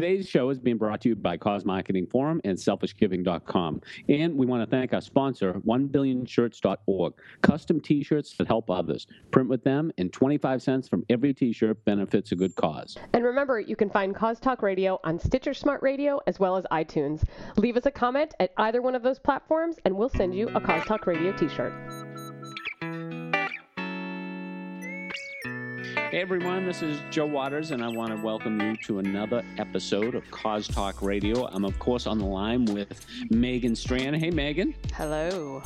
Today's show is being brought to you by Cause Marketing Forum and SelfishGiving.com. And we want to thank our sponsor, 1billionshirts.org. Custom t shirts that help others. Print with them, and 25 cents from every t shirt benefits a good cause. And remember, you can find Cause Talk Radio on Stitcher Smart Radio as well as iTunes. Leave us a comment at either one of those platforms, and we'll send you a Cause Talk Radio t shirt. Hey everyone, this is Joe Waters, and I want to welcome you to another episode of Cause Talk Radio. I'm of course on the line with Megan Strand. Hey Megan, Hello.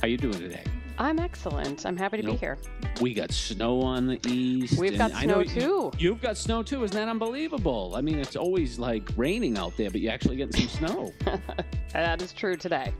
how you doing today? I'm excellent. I'm happy to You be here. We got snow on the east. We've got snow too. You've got snow too. Isn't that unbelievable? I mean, it's always like raining out there, but you're actually getting some snow. That is true today.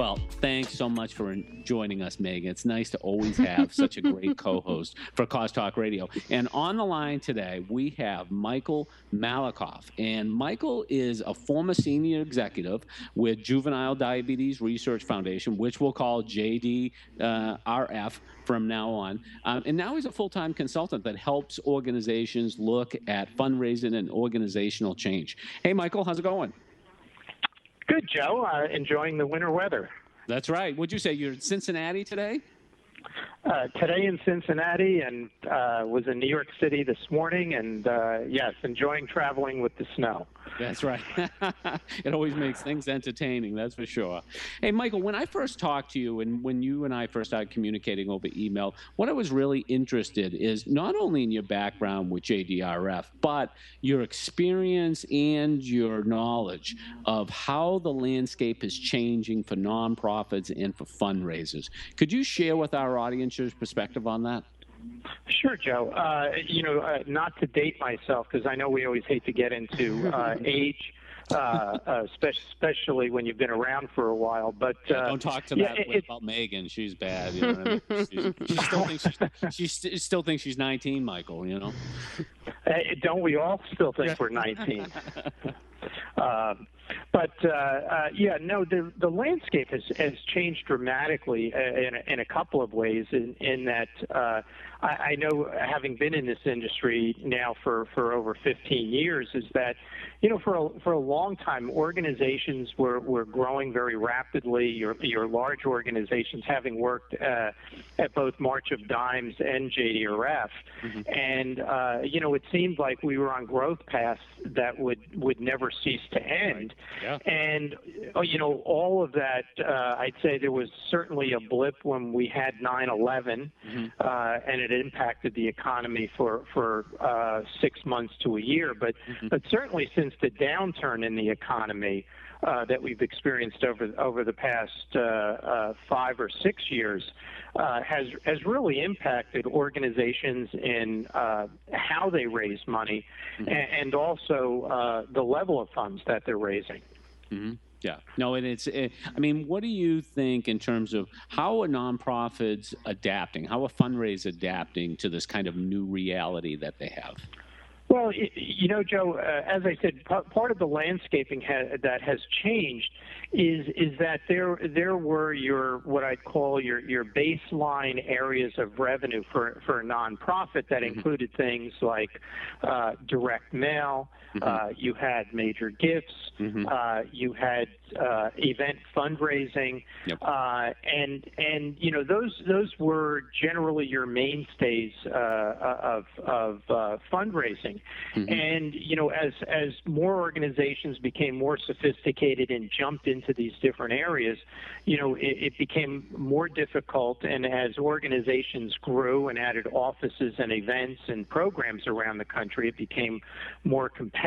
Well, thanks so much for joining us, Megan. It's nice to always have such a great co host for Cause Talk Radio. And on the line today, we have Michael Malekoff. And Michael is a former senior executive with Juvenile Diabetes Research Foundation, which we'll call JDRF uh, from now on. Um, and now he's a full time consultant that helps organizations look at fundraising and organizational change. Hey, Michael, how's it going? Good, Joe. Uh, enjoying the winter weather. That's right. Would you say you're in Cincinnati today? Uh, today in Cincinnati and uh, was in New York City this morning, and uh, yes, enjoying traveling with the snow. That's right. it always makes things entertaining, that's for sure. Hey, Michael, when I first talked to you and when you and I first started communicating over email, what I was really interested is not only in your background with JDRF, but your experience and your knowledge of how the landscape is changing for nonprofits and for fundraisers. Could you share with our audience your perspective on that? Sure, Joe. Uh, you know, uh, not to date myself because I know we always hate to get into uh, age. Uh, uh, spe- especially when you've been around for a while, but uh, Don't talk to yeah, that it- way it- about Megan. She's bad. You know I mean? She's- she still thinks she's, she st- still thinks she's 19, Michael. You know. Uh, don't we all still think we're 19? But uh, uh, yeah, no, the the landscape has, has changed dramatically uh, in in a couple of ways. In, in that, uh, I, I know, having been in this industry now for, for over 15 years, is that you know for a, for a long time organizations were, were growing very rapidly. Your your large organizations, having worked uh, at both March of Dimes and JDRF, and uh, you know it seemed like we were on growth paths that would would never cease to end. Yeah. And uh, you know all of that, uh, I'd say there was certainly a blip when we had 9/11, uh, and it impacted the economy for for uh, six months to a year. But but certainly since the downturn in the economy. Uh, that we've experienced over over the past uh, uh, five or six years uh, has has really impacted organizations in uh, how they raise money and, and also uh, the level of funds that they're raising. hmm Yeah. No, and it's. eh, I mean, what do you think in terms of how are nonprofits adapting? How are fundraisers adapting to this kind of new reality that they have? Well, you know, Joe, uh, as I said, p- part of the landscaping ha- that has changed is is that there there were your what I'd call your your baseline areas of revenue for for a nonprofit that included things like uh, direct mail. Uh, you had major gifts. Uh, you had uh, event fundraising, Yep. uh, and and you know those those were generally your mainstays uh, of of uh, fundraising. And you know as as more organizations became more sophisticated and jumped into these different areas, you know it, it became more difficult. And as organizations grew and added offices and events and programs around the country, it became more competitive.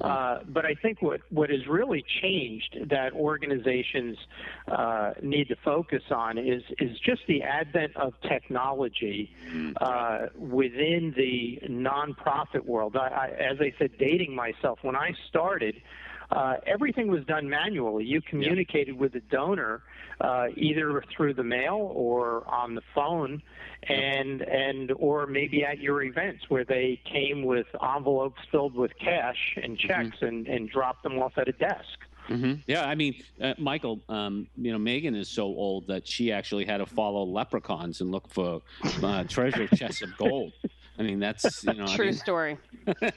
Uh, but I think what what has really changed that organizations uh, need to focus on is is just the advent of technology uh, within the nonprofit world. I, I, as I said, dating myself when I started. Uh, everything was done manually. You communicated with the donor uh, either through the mail or on the phone, and and or maybe at your events where they came with envelopes filled with cash and checks and and dropped them off at a desk. hmm Yeah, I mean, uh, Michael, um, you know, Megan is so old that she actually had to follow leprechauns and look for uh, treasure chests of gold. I mean, that's you know, true I mean, story.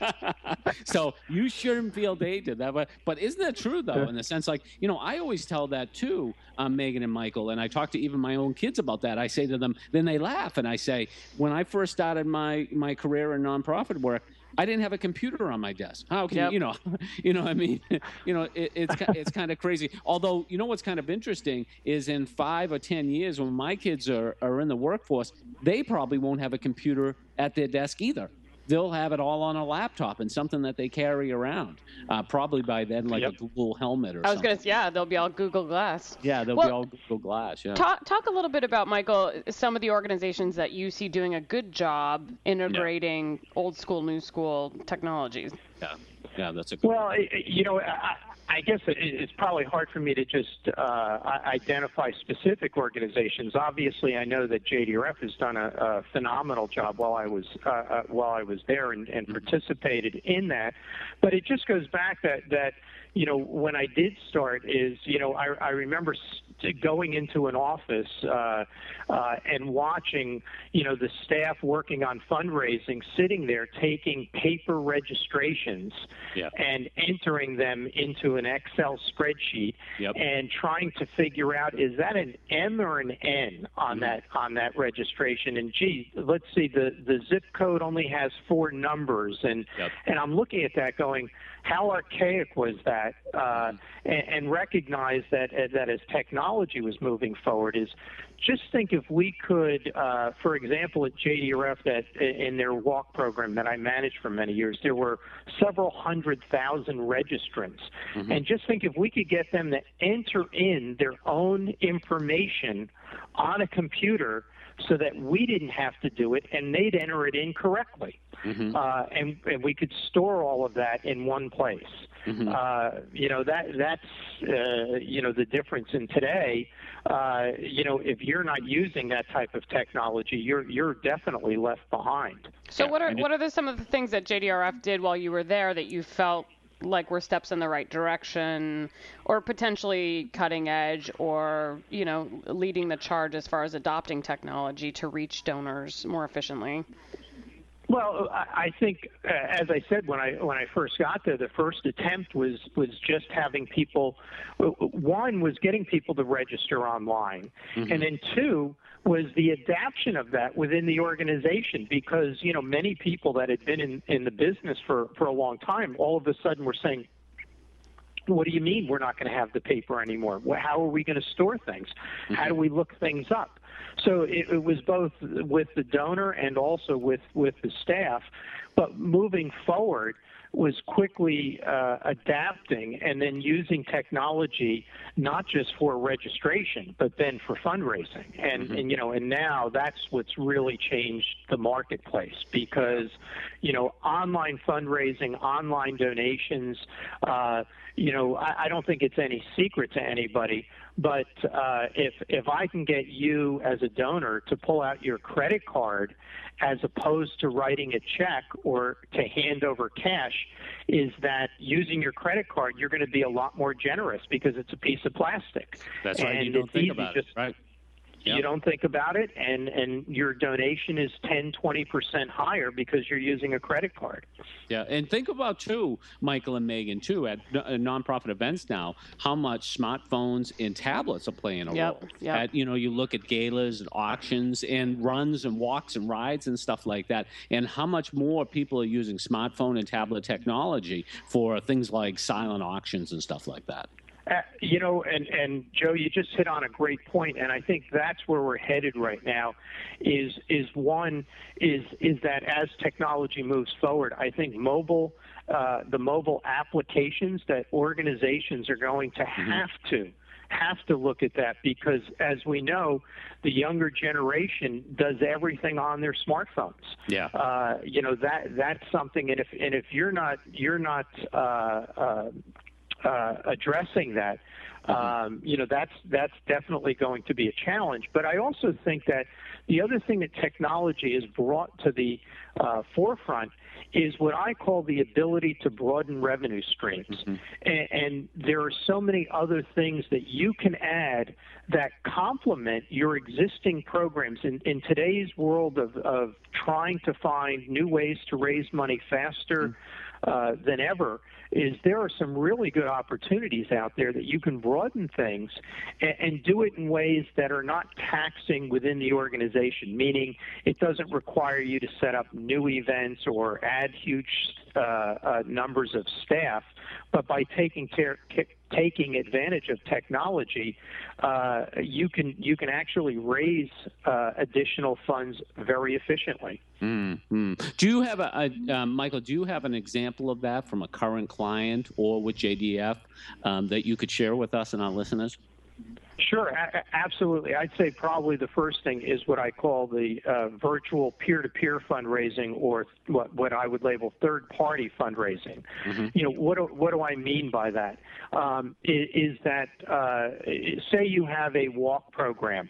so you shouldn't feel dated that but but isn't that true though in the sense like you know i always tell that too um, megan and michael and i talk to even my own kids about that. I say to them then they laugh and i say when i first started my my career in nonprofit work I didn't have a computer on my desk. How can Yep. you, know, you know, what I mean, you know, it, it's it's kind of crazy. Although, you know, what's kind of interesting is in five or ten years, when my kids are are in the workforce, they probably won't have a computer at their desk either. They'll have it all on a laptop and something that they carry around. Uh, probably by then, like Yep. a Google helmet or I was something. gonna, yeah, they'll be all Google Glass. Yeah, they'll be all Google Glass. Yeah. Talk, talk a little bit about Michael. Some of the organizations that you see doing a good job integrating old school, new school technologies. yeah, yeah, that's a good. Well, I- you know, I, I guess it's probably hard for me to just uh, identify specific organizations. Obviously, I know that JDRF has done a, a phenomenal job while I was uh, uh, while I was there and, and participated in that. But it just goes back that that you know when I did start is you know I, I remember going into an office uh, uh, and watching you know the staff working on fundraising sitting there taking paper registrations Yeah. and entering them into an Excel spreadsheet Yep. and trying to figure out is that an M or an N on Mm-hmm. that on that registration and gee let's see the the zip code only has four numbers and Yep. and I'm looking at that going how archaic was that uh, and, and recognize that that as technology was moving forward is just think if we could, uh, for example, at JDRF, that in their walk program that I managed for many years, there were several hundred thousand registrants, and just think if we could get them to enter in their own information on a computer so that we didn't have to do it and they'd enter it in correctly. Uh, and, and we could store all of that in one place. Uh, you know that that's uh, you know the difference in today. Uh, you know if you're not using that type of technology, you're you're definitely left behind. So Yeah, what are what are the, some of the things that JDRF did while you were there that you felt like were steps in the right direction, or potentially cutting edge, or you know leading the charge as far as adopting technology to reach donors more efficiently? Well, I think, uh, as I said when I when I first got there, the first attempt was was just having people. One was getting people to register online, and then two was the adaption of that within the organization because you know many people that had been in in the business for for a long time all of a sudden were saying what do you mean we're not going to have the paper anymore? How are we going to store things? How do mm-hmm. we look things up? So it, it was both with the donor and also with, with the staff. But moving forward was quickly uh, adapting and then using technology not just for registration but then for fundraising. And and you know and now that's what's really changed the marketplace because you know online fundraising online donations uh, you know I, I don't think it's any secret to anybody but uh, if if I can get you as a donor to pull out your credit card as opposed to writing a check or to hand over cash, is that using your credit card you're going to be a lot more generous because it's a piece of plastic. That's right. And You don't think about just it, right? Yeah. you don't think about it and and your donation is 10 20% higher because you're using a credit card Yeah, and think about too, Michael and Megan too, at uh, nonprofit events now, how much smartphones and tablets are playing a Yep, role. yep. At, you know, you look at galas and auctions and runs and walks and rides and stuff like that, and how much more people are using smartphone and tablet technology for things like silent auctions and stuff like that. Uh, you know, and and Joe, you just hit on a great point, and I think that's where we're headed right now. Is is one is is that as technology moves forward, I think mobile, uh, the mobile applications that organizations are going to have to have to look at that because as we know the younger generation does everything on their smartphones Yeah. uh, you know that that's something and if and if you're not you're not uh, uh, uh, addressing that, um, you know, that's that's definitely going to be a challenge. But I also think that the other thing that technology has brought to the uh, forefront is what I call the ability to broaden revenue streams. Mm-hmm. And, and, there are so many other things that you can add that complement your existing programs. In, in today's world of, of trying to find new ways to raise money faster, mm-hmm uh, than ever is there are some really good opportunities out there that you can broaden things and, and do it in ways that are not taxing within the organization, meaning it doesn't require you to set up new events or add huge uh, uh, numbers of staff, but by taking care, taking advantage of technology, uh, you can you can actually raise uh, additional funds very efficiently. Mm-hmm. Do you have a, a uh, Michael? Do you have an example of that from a current client or with JDF um, that you could share with us and our listeners? Sure, a- absolutely. I'd say probably the first thing is what I call the uh, virtual peer-to-peer fundraising, or what what I would label third-party fundraising. Mm-hmm. You know, what do, what do I mean by that? Um, is, is that uh, say you have a walk program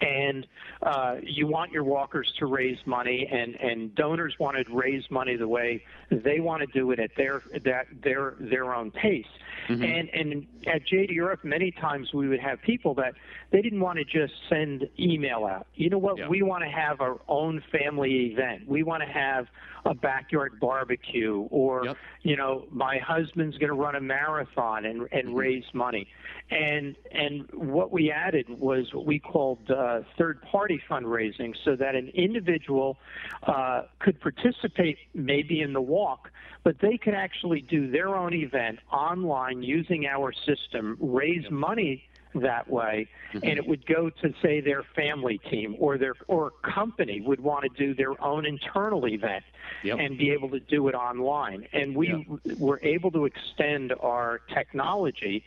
and uh, you want your walkers to raise money, and, and donors want to raise money the way they want to do it at their that their their own pace. Mm-hmm. And and at JDRF, many times we would have people that they didn't want to just send email out. You know what? Yeah. We want to have our own family event. We want to have a backyard barbecue, or yep. you know, my husband's going to run a marathon and and mm-hmm. raise money. And and what we added was what we called uh, third-party fundraising, so that an individual uh, could participate maybe in the walk, but they could actually do their own event online using our system, raise yep. money that way, mm-hmm. and it would go to say their family team or their or company would want to do their own internal event yep. and be able to do it online. And we yep. were able to extend our technology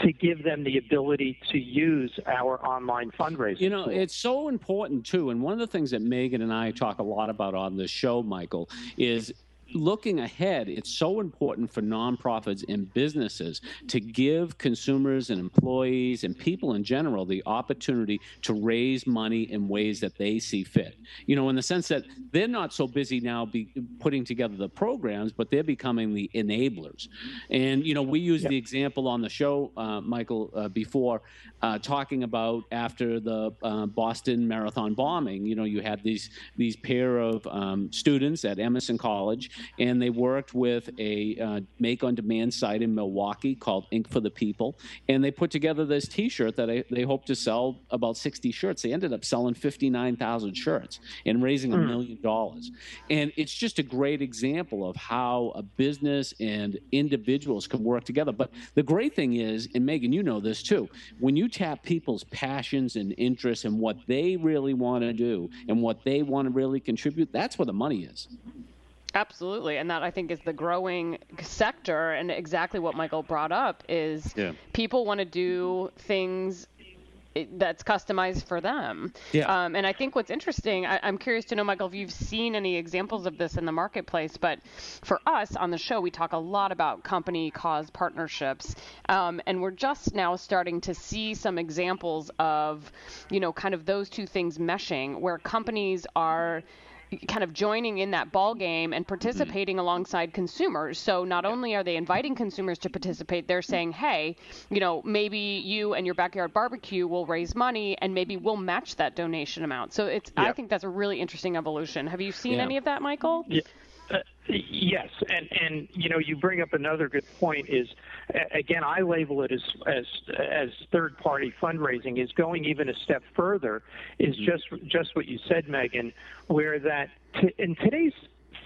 to give them the ability to use our online fundraising. You know, it's so important too. And one of the things that Megan and I talk a lot about on the show, Michael, is looking ahead, it's so important for nonprofits and businesses to give consumers and employees and people in general the opportunity to raise money in ways that they see fit. You know, in the sense that they're not so busy now be putting together the programs, but they're becoming the enablers. And you know, we used yep. the example on the show, uh, Michael, uh, before uh, talking about after the uh, Boston Marathon bombing. You know, you had these these pair of um, students at Emerson College and they worked with a uh, make on demand site in Milwaukee called Ink for the People. And they put together this t shirt that I, they hoped to sell about 60 shirts. They ended up selling 59,000 shirts and raising a hmm. million dollars. And it's just a great example of how a business and individuals can work together. But the great thing is, and Megan, you know this too, when you tap people's passions and interests and what they really want to do and what they want to really contribute, that's where the money is. Absolutely, and that I think is the growing sector, and exactly what Michael brought up is yeah. people want to do things that's customized for them. Yeah. Um, and I think what's interesting, I, am curious to know, Michael, if you've seen any examples of this in the marketplace. But for us on the show, we talk a lot about company cause partnerships, um, and we're just now starting to see some examples of, you know, kind of those two things meshing, where companies are kind of joining in that ball game and participating mm-hmm. alongside consumers. So not only are they inviting consumers to participate, they're saying, "Hey, you know, maybe you and your backyard barbecue will raise money and maybe we'll match that donation amount." So it's I think that's a really interesting evolution. Have you seen yeah. any of that, Michael? Yeah. Uh, yes, and and you know you bring up another good point is again I label it as as as third party fundraising is going even a step further is mm-hmm. just just what you said Megan where that t- in today's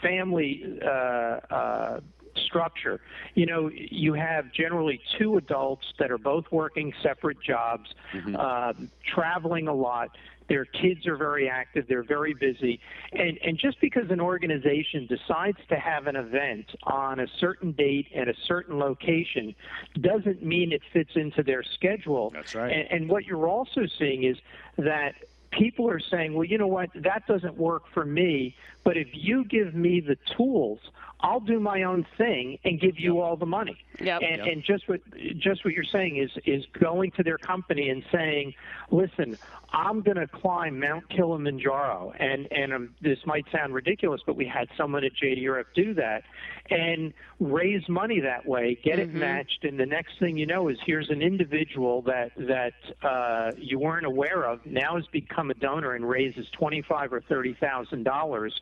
family uh, uh, structure. You know, you have generally two adults that are both working separate jobs, mm-hmm. uh, traveling a lot. Their kids are very active. They're very busy. And, and just because an organization decides to have an event on a certain date at a certain location doesn't mean it fits into their schedule. That's right. And, and what you're also seeing is that people are saying, well, you know what, that doesn't work for me, But if you give me the tools, I'll do my own thing and give you Yep. all the money. Yep. And, Yep. and just what just what you're saying is is going to their company and saying, listen, I'm going to climb Mount Kilimanjaro, and and um, this might sound ridiculous, but we had someone at JDRF do that, and raise money that way, get it matched, and the next thing you know is here's an individual that that uh, you weren't aware of now has become a donor and raises twenty five or thirty thousand dollars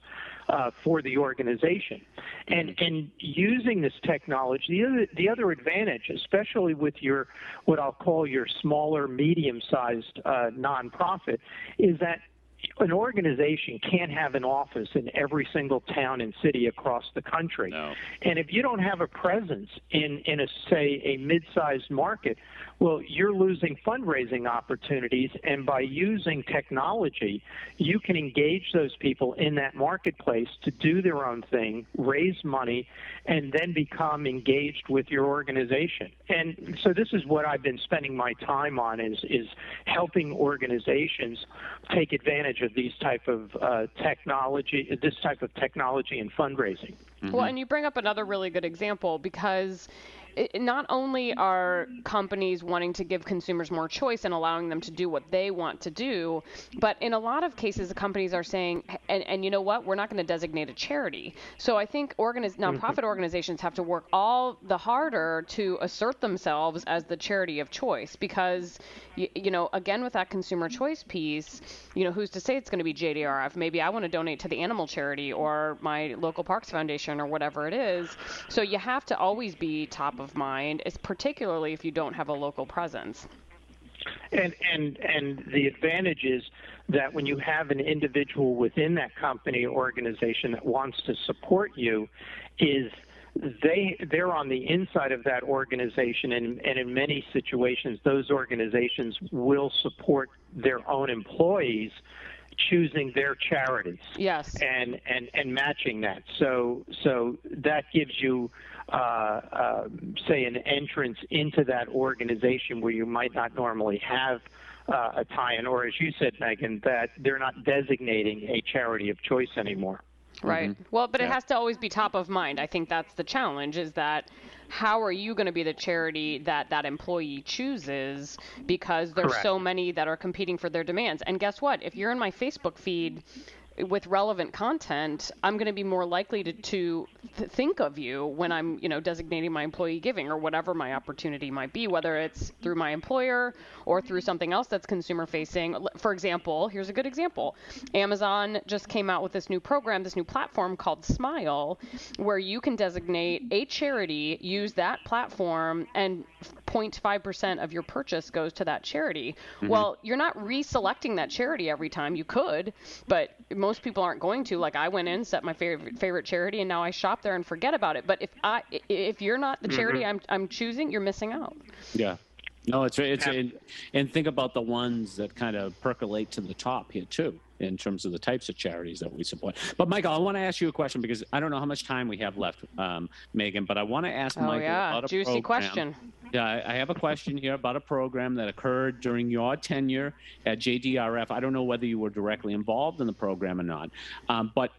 uh, for the organization, and and using this technology, the other the other advantage, especially with your what I'll call your smaller, medium sized uh, nonprofit, is that an organization can't have an office in every single town and city across the country. No. And if you don't have a presence in, in a say a mid-sized market, well, you're losing fundraising opportunities. And by using technology, you can engage those people in that marketplace to do their own thing, raise money, and then become engaged with your organization. And so this is what I've been spending my time on is is helping organizations take advantage of these type of uh, technology, this type of technology and fundraising. Well, and you bring up another really good example because it, not only are companies wanting to give consumers more choice and allowing them to do what they want to do, but in a lot of cases, the companies are saying, and, and you know what, we're not going to designate a charity. So I think organiz- mm-hmm. nonprofit organizations have to work all the harder to assert themselves as the charity of choice because, you, you know, again, with that consumer choice piece, you know, who's to say it's going to be JDRF? Maybe I want to donate to the animal charity or my local parks foundation or whatever it is. So you have to always be top of mind, is particularly if you don't have a local presence. And and and the advantage is that when you have an individual within that company or organization that wants to support you, is they they're on the inside of that organization and, and in many situations those organizations will support their own employees choosing their charities Yes. and and and matching that. So so that gives you, uh, uh, say, an entrance into that organization where you might not normally have. Uh, a tie-in, or as you said, Megan, that they're not designating a charity of choice anymore. Right. Well, but it has to always be top of mind. I think that's the challenge is that how are you going to be the charity that that employee chooses because there's Correct. so many that are competing for their demands. And guess what? If you're in my Facebook feed with relevant content, I'm going to be more likely to, to th- think of you when I'm, you know, designating my employee giving or whatever my opportunity might be, whether it's through my employer or through something else that's consumer facing. For example, here's a good example. Amazon just came out with this new program, this new platform called Smile, where you can designate a charity, use that platform, and 0.5% of your purchase goes to that charity. Mm-hmm. Well, you're not reselecting that charity every time. You could, but most people aren't going to. Like I went in, set my favorite favorite charity, and now I shop there and forget about it. But if I i- if you're not the charity mm-hmm. I'm I'm choosing, you're missing out. Yeah. No, it's it's Ab- and, and think about the ones that kind of percolate to the top here too, in terms of the types of charities that we support. But Michael, I want to ask you a question because I don't know how much time we have left, um, Megan. But I want to ask Oh Michael yeah, about a juicy program. question. Yeah, I I have a question here about a program that occurred during your tenure at JDRF. I don't know whether you were directly involved in the program or not, um, but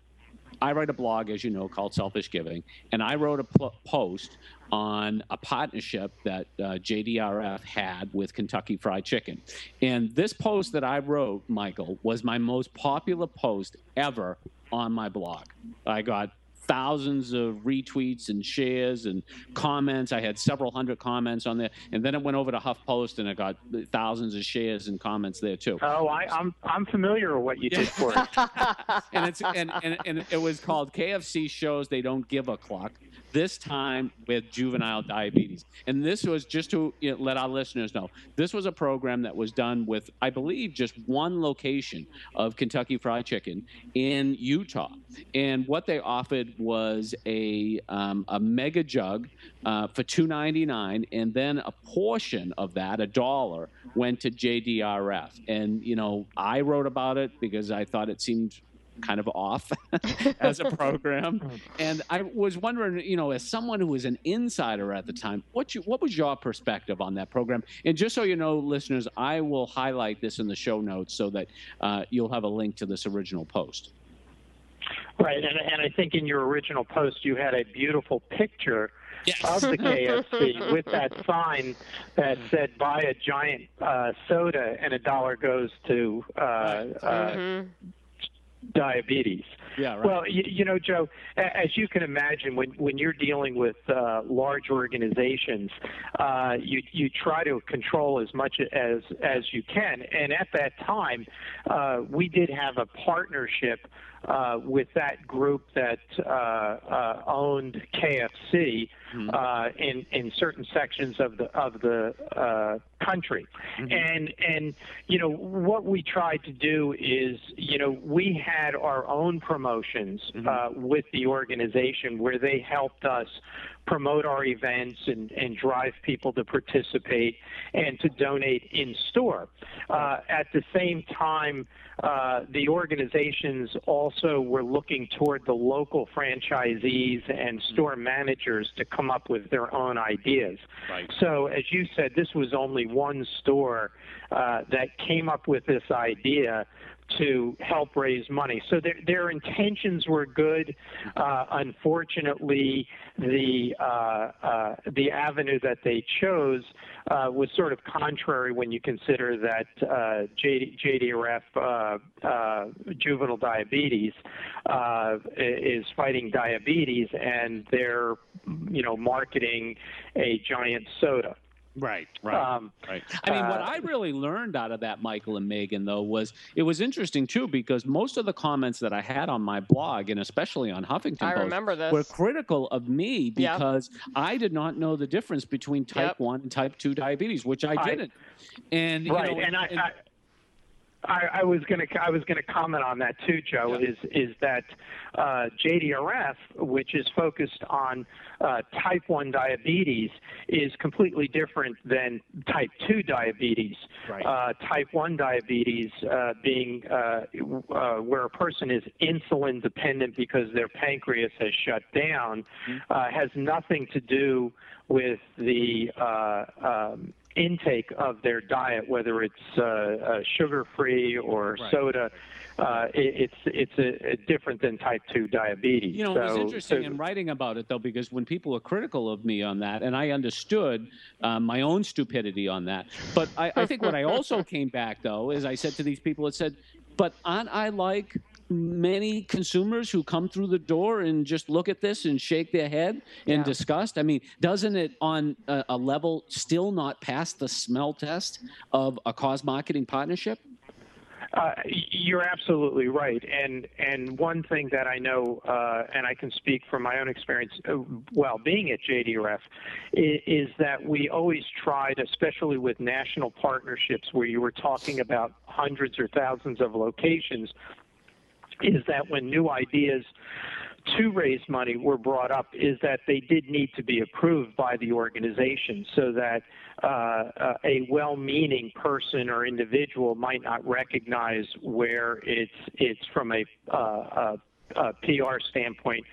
I write a blog, as you know, called Selfish Giving, and I wrote a pl- post on a partnership that uh, JDRF had with Kentucky Fried Chicken. And this post that I wrote, Michael, was my most popular post ever on my blog. I got thousands of retweets and shares and comments. I had several hundred comments on there, and then it went over to HuffPost, and I got thousands of shares and comments there too. Oh, I, I'm I'm familiar with what you did for it. and it's and, and, and it was called KFC shows they don't give a cluck. This time with juvenile diabetes, and this was just to you know, let our listeners know. This was a program that was done with, I believe, just one location of Kentucky Fried Chicken in Utah, and what they offered was a um, a mega jug uh, for two ninety nine, and then a portion of that, a dollar, went to JDRF. And you know, I wrote about it because I thought it seemed kind of off as a program. And I was wondering, you know, as someone who was an insider at the time, what you what was your perspective on that program? And just so you know, listeners, I will highlight this in the show notes so that uh, you'll have a link to this original post. Right, and, and I think in your original post you had a beautiful picture yes. of the KFC with that sign that said "Buy a giant uh, soda and a dollar goes to uh, uh, mm-hmm. Diabetes." Yeah, right. Well, you, you, know, Joe, as you can imagine, when when you're dealing with uh, large organizations, uh, you you try to control as much as as you can. And at that time, uh, we did have a partnership uh, with that group that uh, uh, owned KFC mm-hmm. uh, in in certain sections of the of the uh, country, mm-hmm. and and you know what we tried to do is you know we had our own promotions mm-hmm. Uh, with the organization where they helped us promote our events and, and drive people to participate and to donate in store. Uh, at the same time, uh, the organizations also were looking toward the local franchisees and store managers to come up with their own ideas. Right. So, as you said, this was only one store uh, that came up with this idea to help raise money. So their, their intentions were good. Uh, unfortunately, the uh, uh, the avenue that they chose uh, was sort of contrary when you consider that uh, JD, JDRF uh, uh, juvenile diabetes uh, is fighting diabetes, and they're you know marketing a giant soda. Right, right, um, right. I mean, what uh, I really learned out of that, Michael and Megan, though, was it was interesting too because most of the comments that I had on my blog and especially on Huffington I Post remember this. were critical of me because yep. I did not know the difference between type yep. one and type two diabetes, which I didn't. and right, you know, and, I, and, I I, I was going to I was going to comment on that too, Joe. Yeah. Is is that uh, JDRF, which is focused on uh, type one diabetes, is completely different than type two diabetes. Right. Uh, type one diabetes uh, being uh, uh, where a person is insulin dependent because their pancreas has shut down, mm-hmm. has nothing to do with the um, intake of their diet, whether it's uh, uh, sugar-free or right. soda. Uh, it, it's it's a, a different than type two diabetes. You know, so, it was interesting so, in writing about it though, because when people were critical of me on that, and I understood um, my own stupidity on that, but I, I think what I also came back though is I said to these people, it said, "But aren't I like many consumers who come through the door and just look at this and shake their head in yeah. disgust? I mean, doesn't it on a, a, level still not pass the smell test of a cause marketing partnership? Uh, you're absolutely right, and and one thing that I know, uh, and I can speak from my own experience uh, while being at JDRF, is, is, that we always tried, especially with national partnerships, where you were talking about hundreds or thousands of locations, is that when new ideas to raise money were brought up is that they did need to be approved by the organization so that uh, uh a well-meaning person or individual might not recognize where it's it's from a, uh, a, a PR standpoint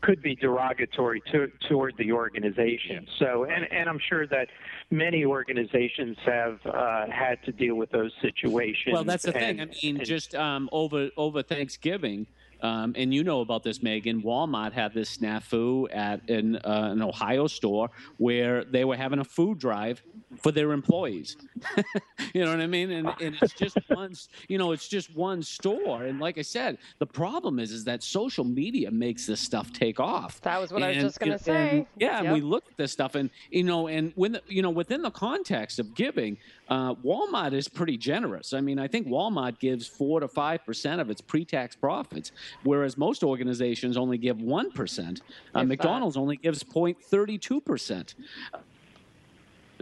could be derogatory to, toward the organization. So, and, and I'm sure that many organizations have uh, had to deal with those situations. Well, that's the and, thing. I mean, and, just um, over over Thanksgiving. Um, and you know about this, Megan. Walmart had this snafu at an, uh, an Ohio store where they were having a food drive for their employees. you know what I mean? And, and it's just one, you know, it's just one store. And like I said, the problem is, is that social media makes this stuff take off. That was what and, I was just going to say. And, yeah, yep. and we look at this stuff, and you know, and when the, you know, within the context of giving, uh, Walmart is pretty generous. I mean, I think Walmart gives four to five percent of its pre-tax profits, whereas most organizations only give one percent. Uh, McDonald's only gives 0.32 percent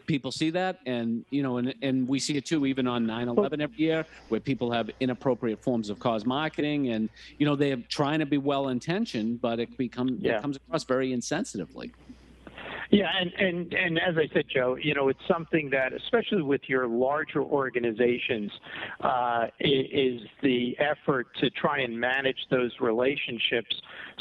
people see that and you know and, and we see it too even on 9-11 every year where people have inappropriate forms of cause marketing and you know they're trying to be well intentioned but it become yeah. it comes across very insensitively yeah, and, and, and as I said, Joe, you know, it's something that, especially with your larger organizations, uh, is the effort to try and manage those relationships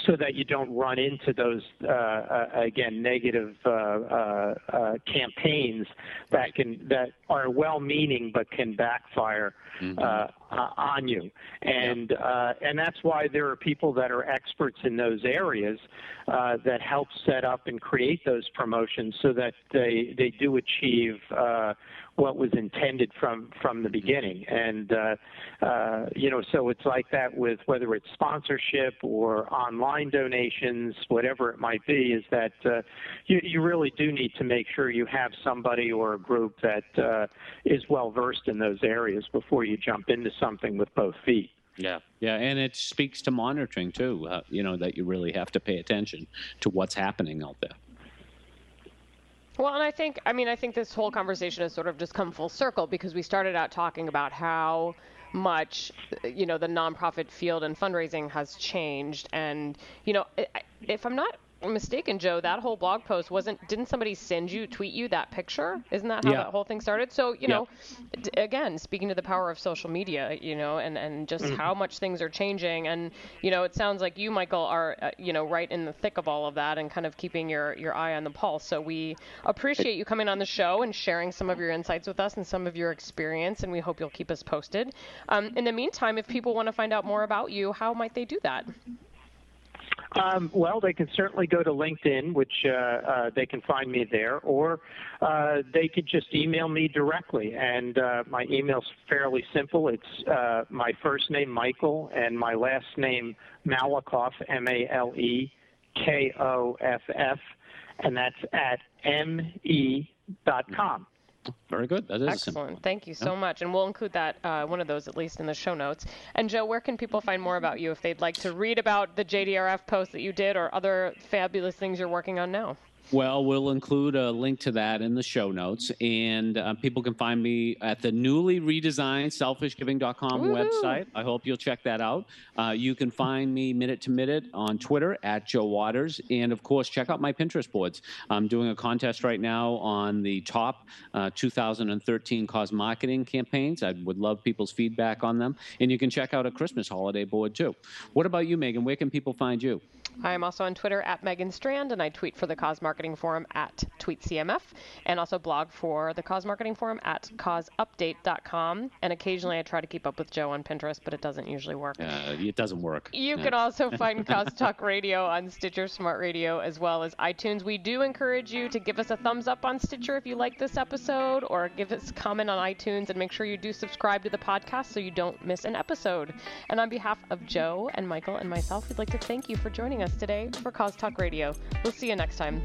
so that you don't run into those, uh, uh, again, negative uh, uh, uh, campaigns that can that are well-meaning but can backfire mm-hmm. Uh, on you, and uh, and that's why there are people that are experts in those areas uh, that help set up and create those promotions so that they they do achieve uh, what was intended from from the beginning. And uh, uh, you know, so it's like that with whether it's sponsorship or online donations, whatever it might be. Is that uh, you you really do need to make sure you have somebody or a group that uh, is well versed in those areas before you jump into something with both feet. Yeah, yeah, and it speaks to monitoring too. Uh, you know that you really have to pay attention to what's happening out there. Well, and I think, I mean, I think this whole conversation has sort of just come full circle because we started out talking about how much, you know, the nonprofit field and fundraising has changed. And, you know, if I'm not mistaken, Joe, that whole blog post wasn't. Didn't somebody send you, tweet you that picture? Isn't that how yeah. that whole thing started? So you yeah. know, d- again, speaking to the power of social media, you know, and and just mm-hmm. how much things are changing, and you know, it sounds like you, Michael, are uh, you know right in the thick of all of that and kind of keeping your your eye on the pulse. So we appreciate you coming on the show and sharing some of your insights with us and some of your experience, and we hope you'll keep us posted. Um, in the meantime, if people want to find out more about you, how might they do that? Um, well, they can certainly go to LinkedIn, which uh, uh, they can find me there, or uh, they could just email me directly. And uh, my email's fairly simple. It's uh, my first name, Michael, and my last name, Malekoff, M A L E K O F F, and that's at me.com. Very good. That is excellent. Thank you so yeah. much, and we'll include that uh, one of those at least in the show notes. And Joe, where can people find more about you if they'd like to read about the JDRF post that you did or other fabulous things you're working on now? Well, we'll include a link to that in the show notes, and uh, people can find me at the newly redesigned selfishgiving.com Woo-hoo. website. I hope you'll check that out. Uh, you can find me minute to minute on Twitter at Joe Waters, and of course, check out my Pinterest boards. I'm doing a contest right now on the top uh, 2013 cause marketing campaigns. I would love people's feedback on them, and you can check out a Christmas holiday board too. What about you, Megan? Where can people find you? I am also on Twitter at Megan Strand, and I tweet for the Cause Marketing Forum at TweetCMF, and also blog for the Cause Marketing Forum at causeupdate.com. And occasionally I try to keep up with Joe on Pinterest, but it doesn't usually work. Uh, it doesn't work. You can also find Cause Talk Radio on Stitcher Smart Radio as well as iTunes. We do encourage you to give us a thumbs up on Stitcher if you like this episode, or give us a comment on iTunes, and make sure you do subscribe to the podcast so you don't miss an episode. And on behalf of Joe and Michael and myself, we'd like to thank you for joining us us today for Cause Talk Radio. We'll see you next time.